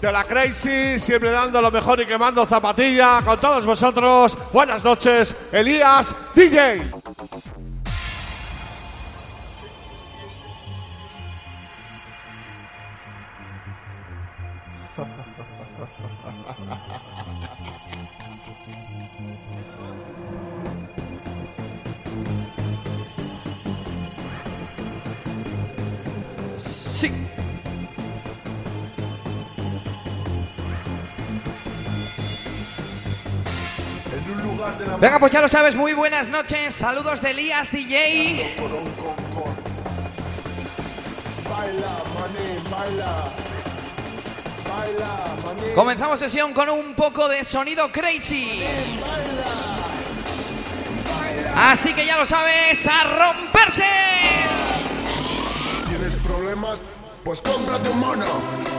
de la Crazy, siempre dando lo mejor y quemando zapatilla con todos vosotros. Buenas noches, Elías DJ. Venga, pues ya lo sabes, muy buenas noches. Saludos de Elías DJ. Comenzamos sesión con un poco de sonido crazy. Así que ya lo sabes, a romperse. ¿Tienes problemas? Pues cómprate un mono.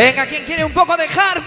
Venga, ¿quién quiere un poco de hard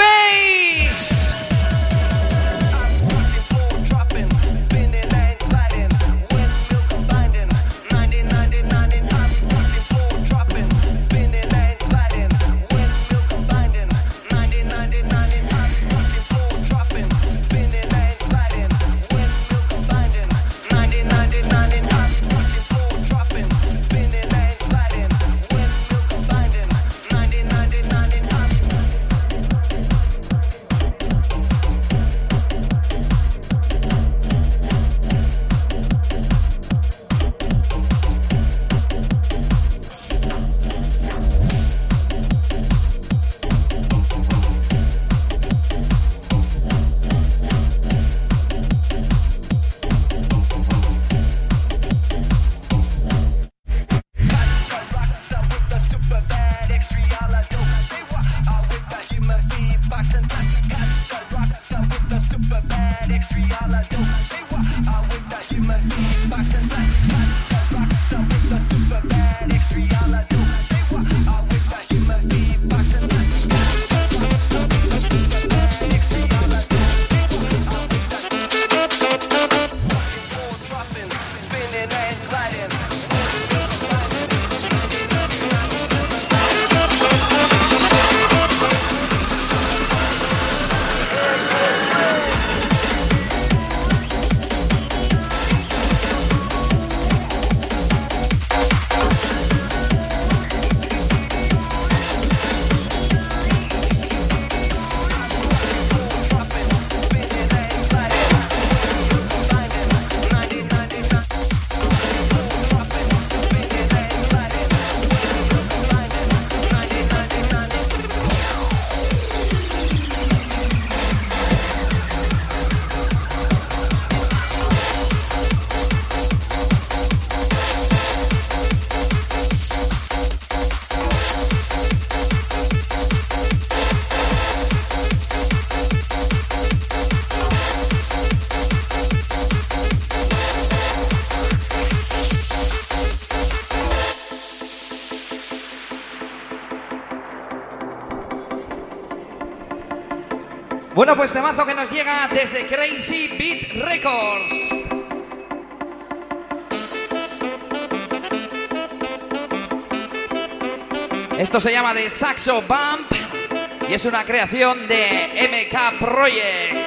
Bueno, pues temazo que nos llega desde Crazy Beat Records. Esto se llama The Saxo Bump y es una creación de MK Project.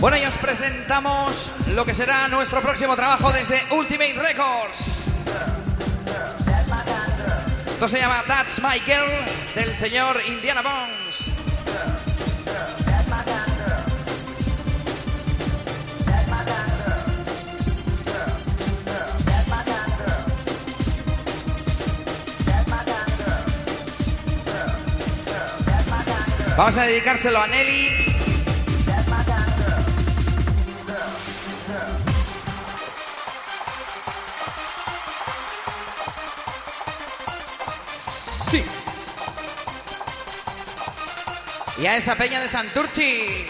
Bueno, y os presentamos lo que será nuestro próximo trabajo desde Ultimate Records. Esto se llama That's My Girl del señor Indiana Bones. Vamos a dedicárselo a Nelly Y a esa peña de Santurchi.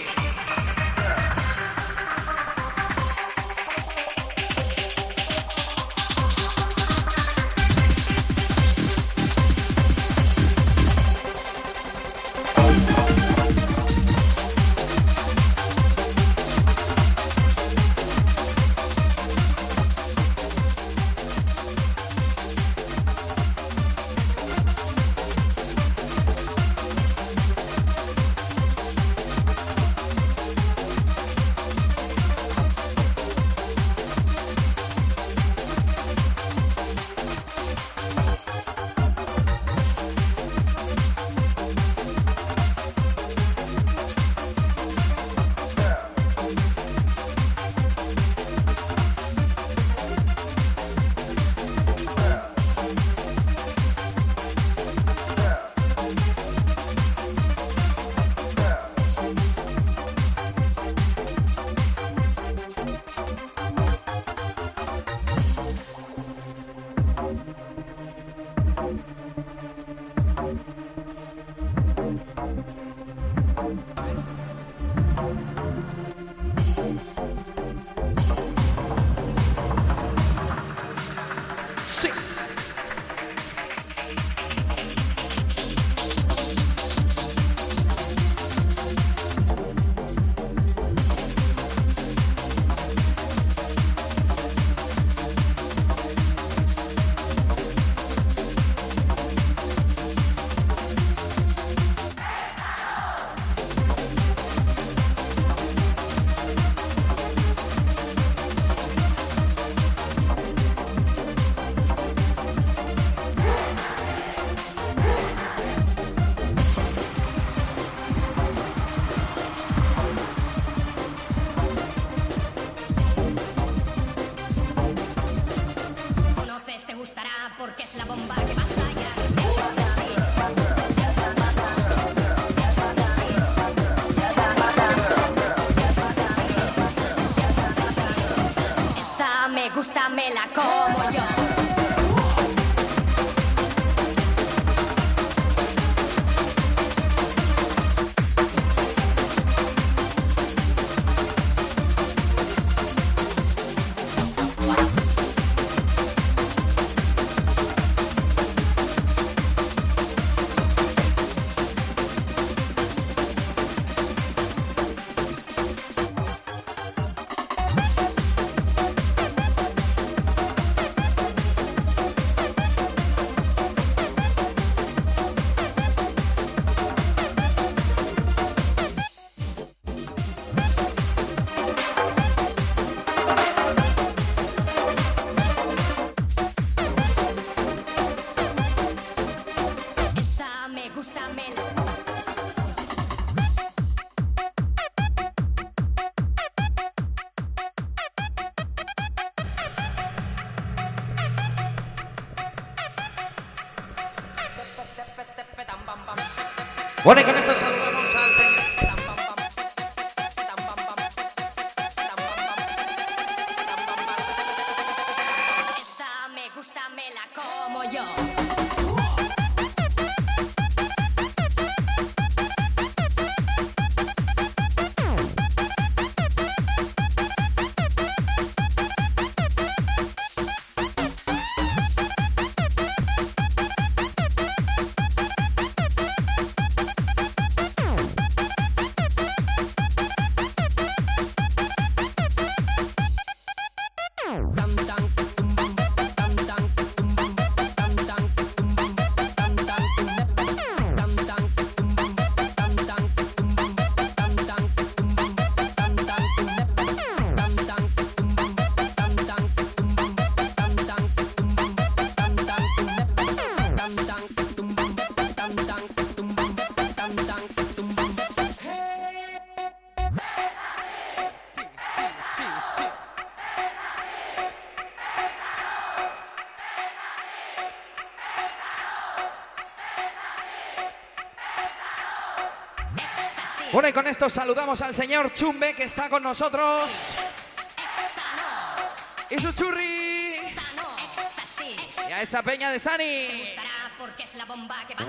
Bueno, y con esto Bueno, y con esto saludamos al señor Chumbe que está con nosotros. Y su churri. Y a esa peña de Te Sani. gustará porque es la bomba que va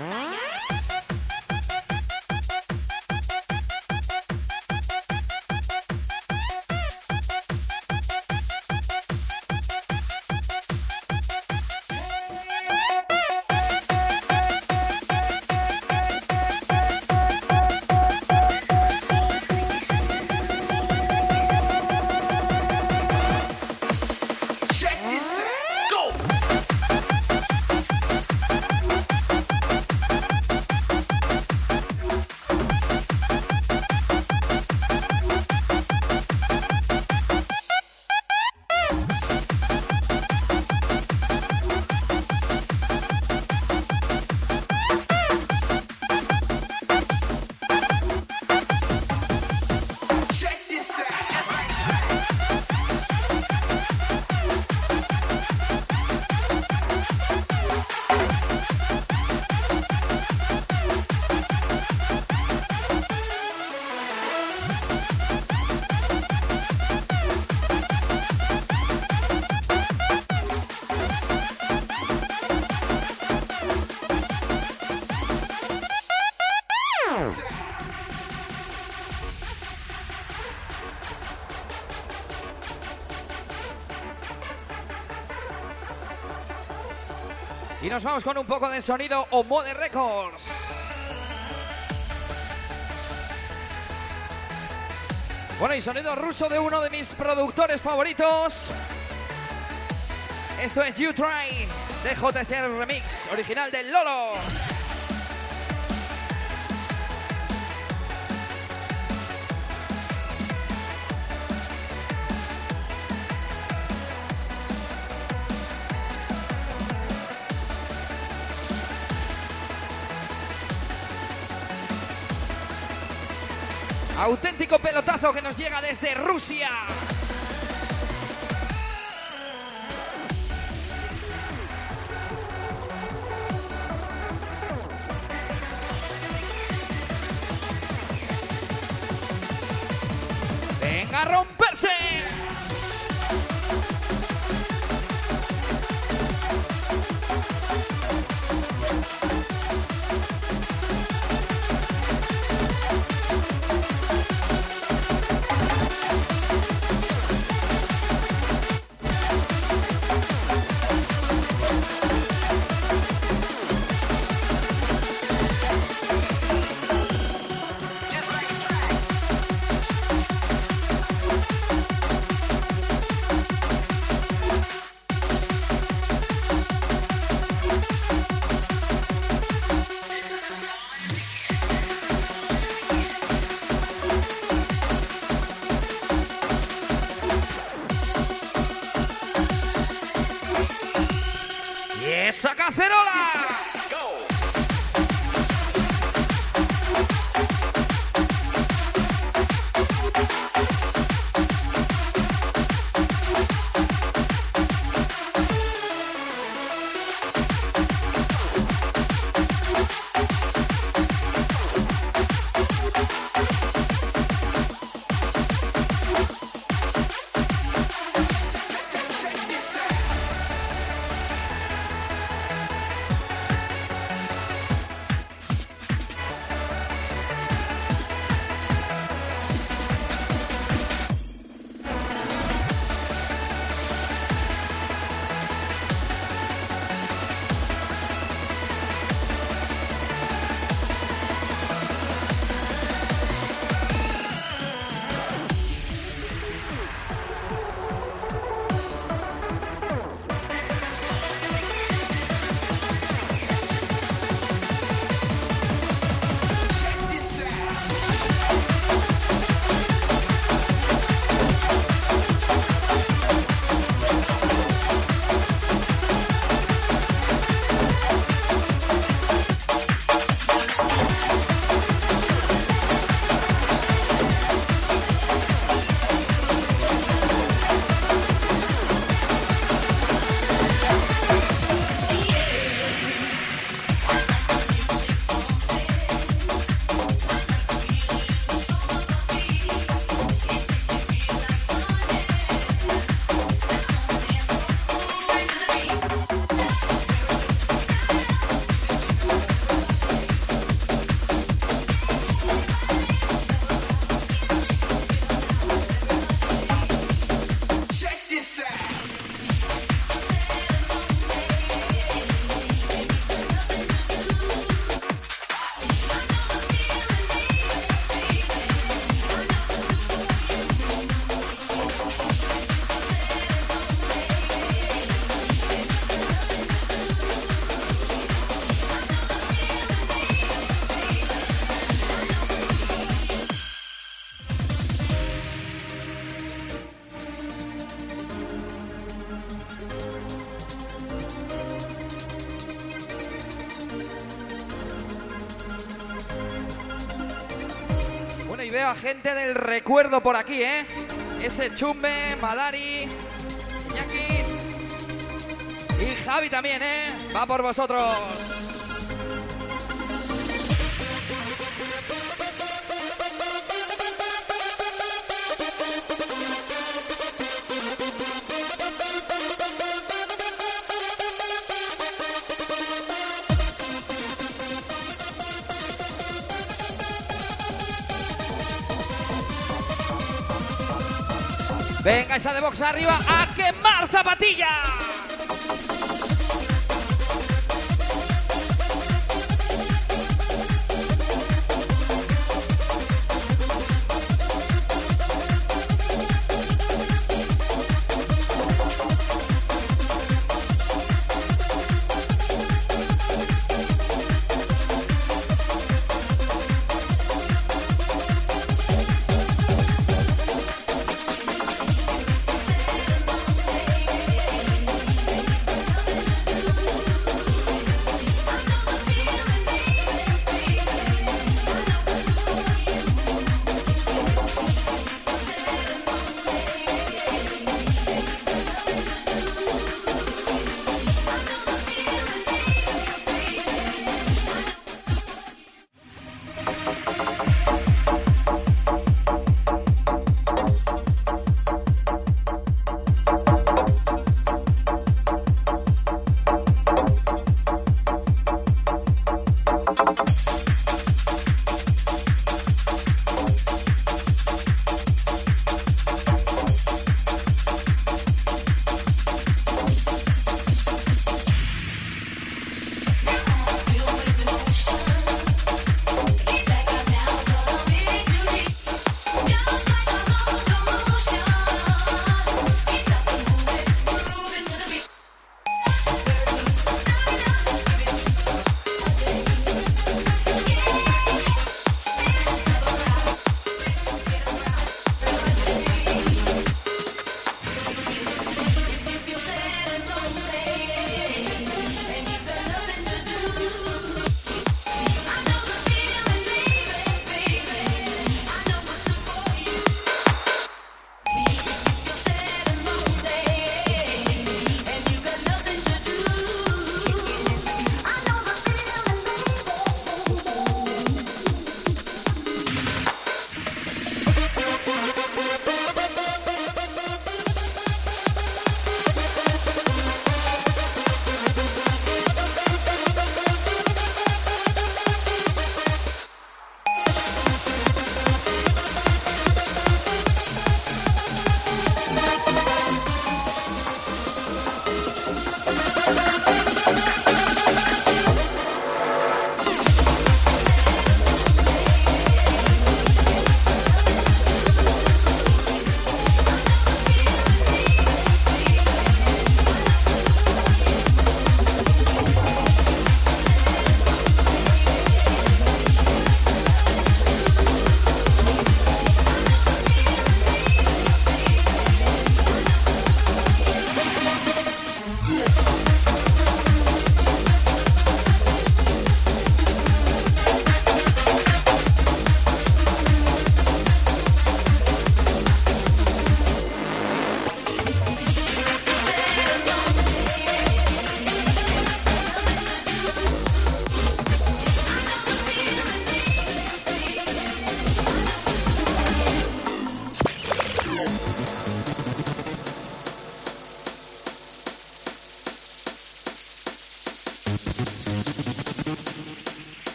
nos vamos con un poco de sonido o Mode Records. Bueno, y sonido ruso de uno de mis productores favoritos. Esto es You Try de JSR Remix, original del Lolo. Auténtico pelotazo que nos llega desde Rusia. Del recuerdo por aquí, ¿eh? Ese Chumbe, Madari, Iñaki y Javi también, ¿eh? Va por vosotros. Venga, esa de box arriba a quemar zapatilla.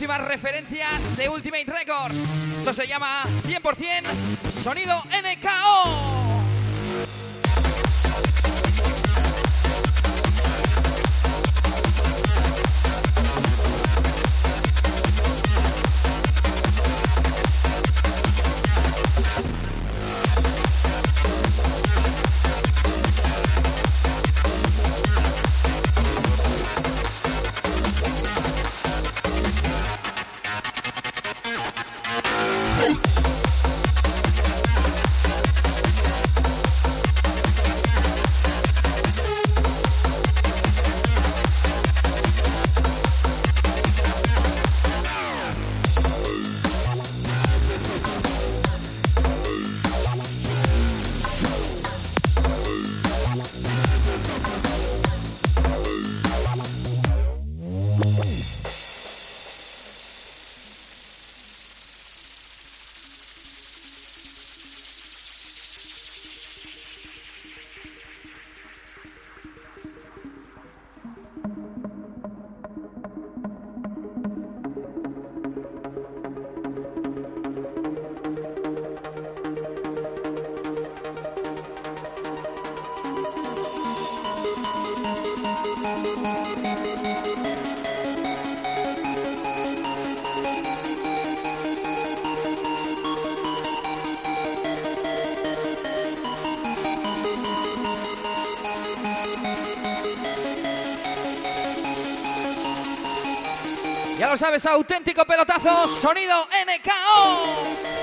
Próximas referencias de Ultimate Records. Esto se llama 100% Sonido NKO. Sabes, auténtico pelotazo, sonido NKO.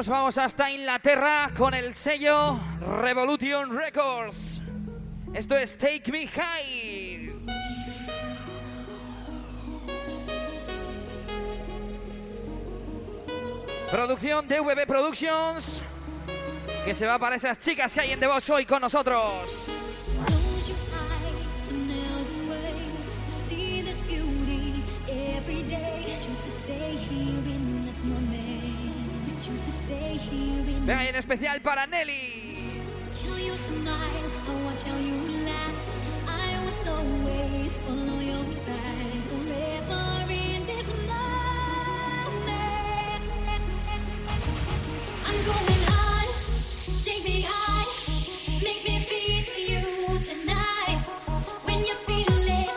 nos vamos hasta Inglaterra con el sello Revolution Records. Esto es Take Me High. Producción DVB Productions, que se va para esas chicas que hay en The Voz hoy con nosotros. En especial para Nelly.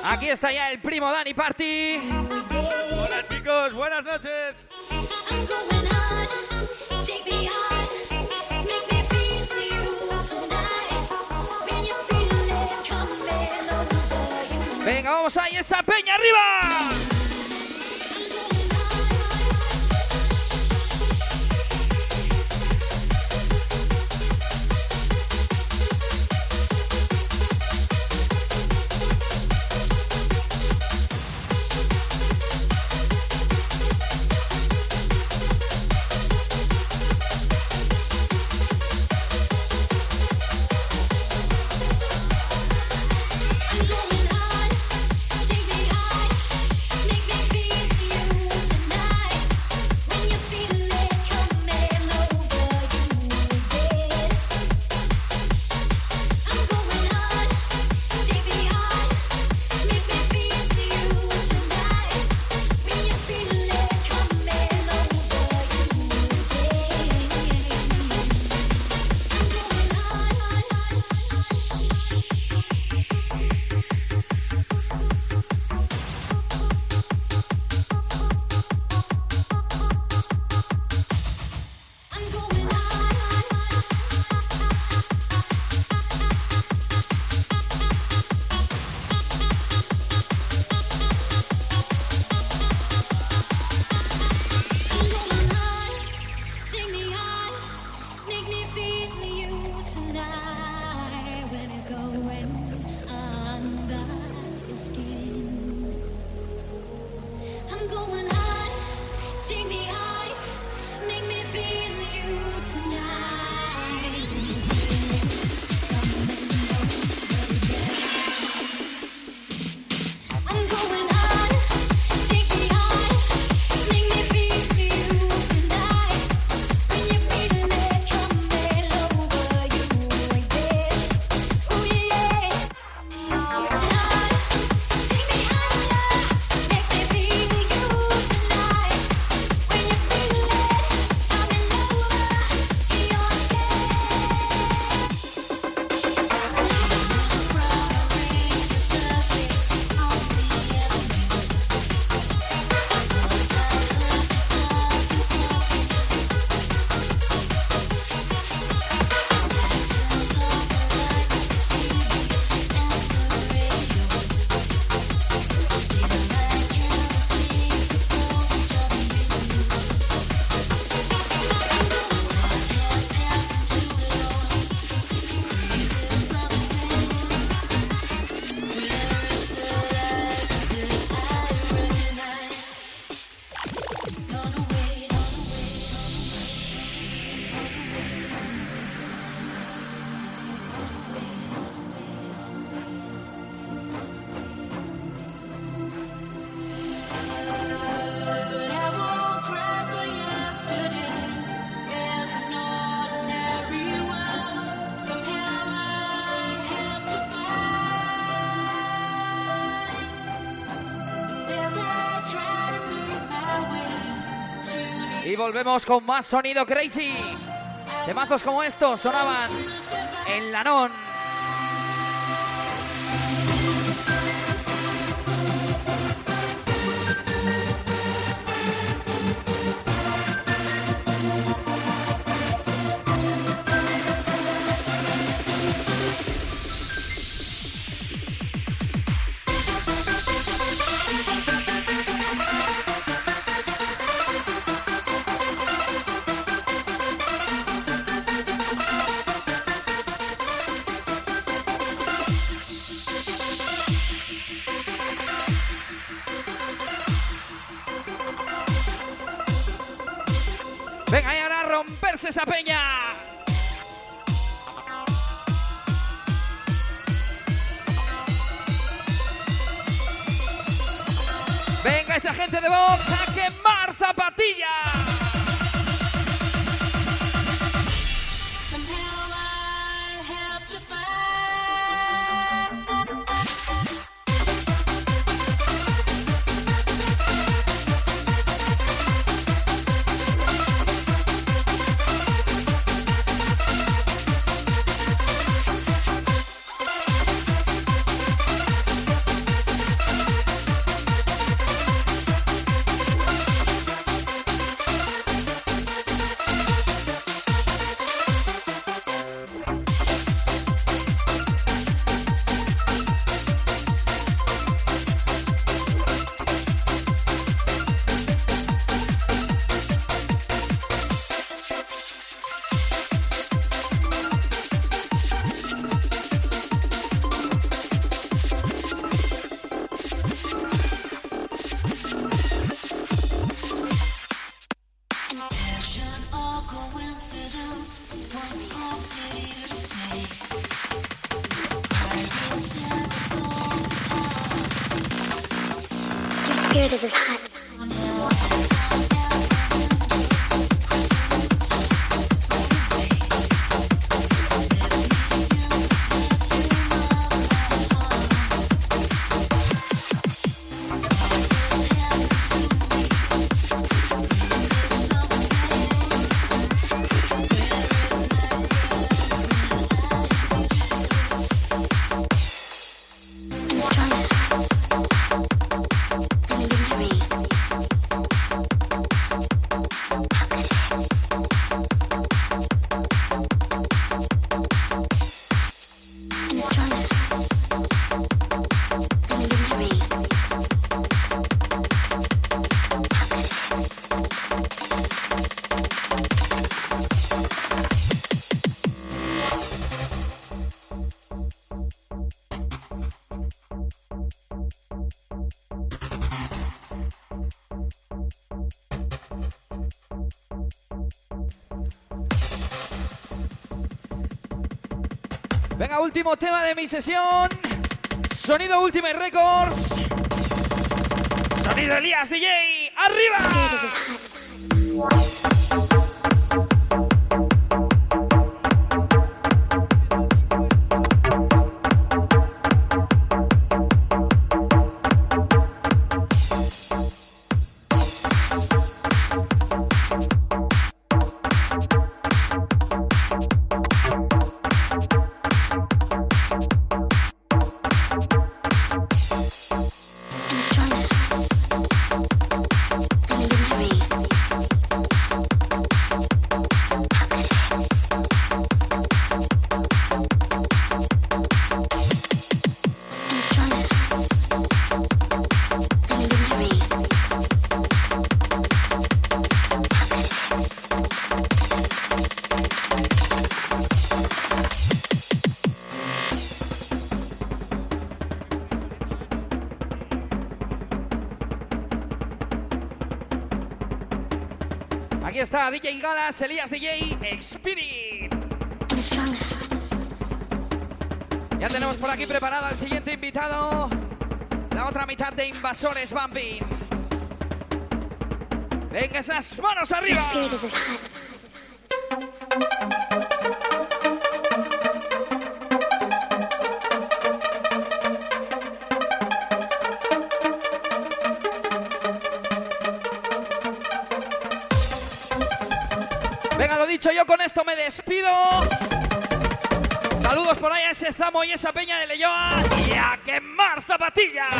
Aquí está ya el primo Dani Party. Hola chicos, buenas noches. Vamos ahí, esa peña arriba. volvemos con más sonido crazy. Temazos como estos sonaban en lanón esa peña. Venga esa gente de Vox spirit is as hot. Venga, último tema de mi sesión. Sonido Ultimate Records. Sonido Elías DJ. ¡Arriba! Está DJ Galas, Elías DJ, Spirit. Ya tenemos por aquí preparado al siguiente invitado. La otra mitad de Invasores Bumping. Venga, esas manos arriba. Con esto me despido. Saludos por ahí a ese Zamo y esa peña de Leyoa. Y a quemar zapatillas.